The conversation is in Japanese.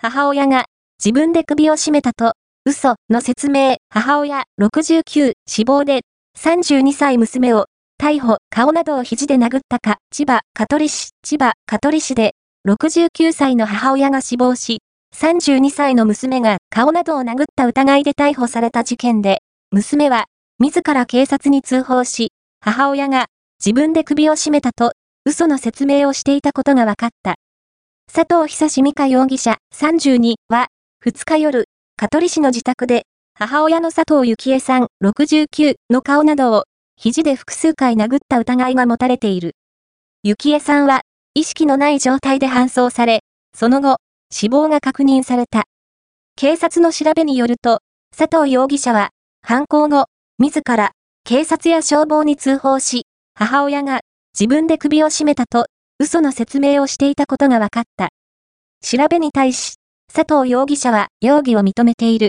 母親が自分で首を絞めたと、嘘の説明、母親69死亡で32歳娘を逮捕、顔などを肘で殴ったか、千葉、香取市、千葉、香取市で69歳の母親が死亡し、32歳の娘が顔などを殴った疑いで逮捕された事件で、娘は自ら警察に通報し、母親が自分で首を絞めたと嘘の説明をしていたことが分かった。佐藤久志美香容疑者32は2日夜、香取市の自宅で母親の佐藤幸恵さん69の顔などを肘で複数回殴った疑いが持たれている。幸恵さんは意識のない状態で搬送され、その後、死亡が確認された。警察の調べによると、佐藤容疑者は、犯行後、自ら、警察や消防に通報し、母親が自分で首を絞めたと、嘘の説明をしていたことが分かった。調べに対し、佐藤容疑者は容疑を認めている。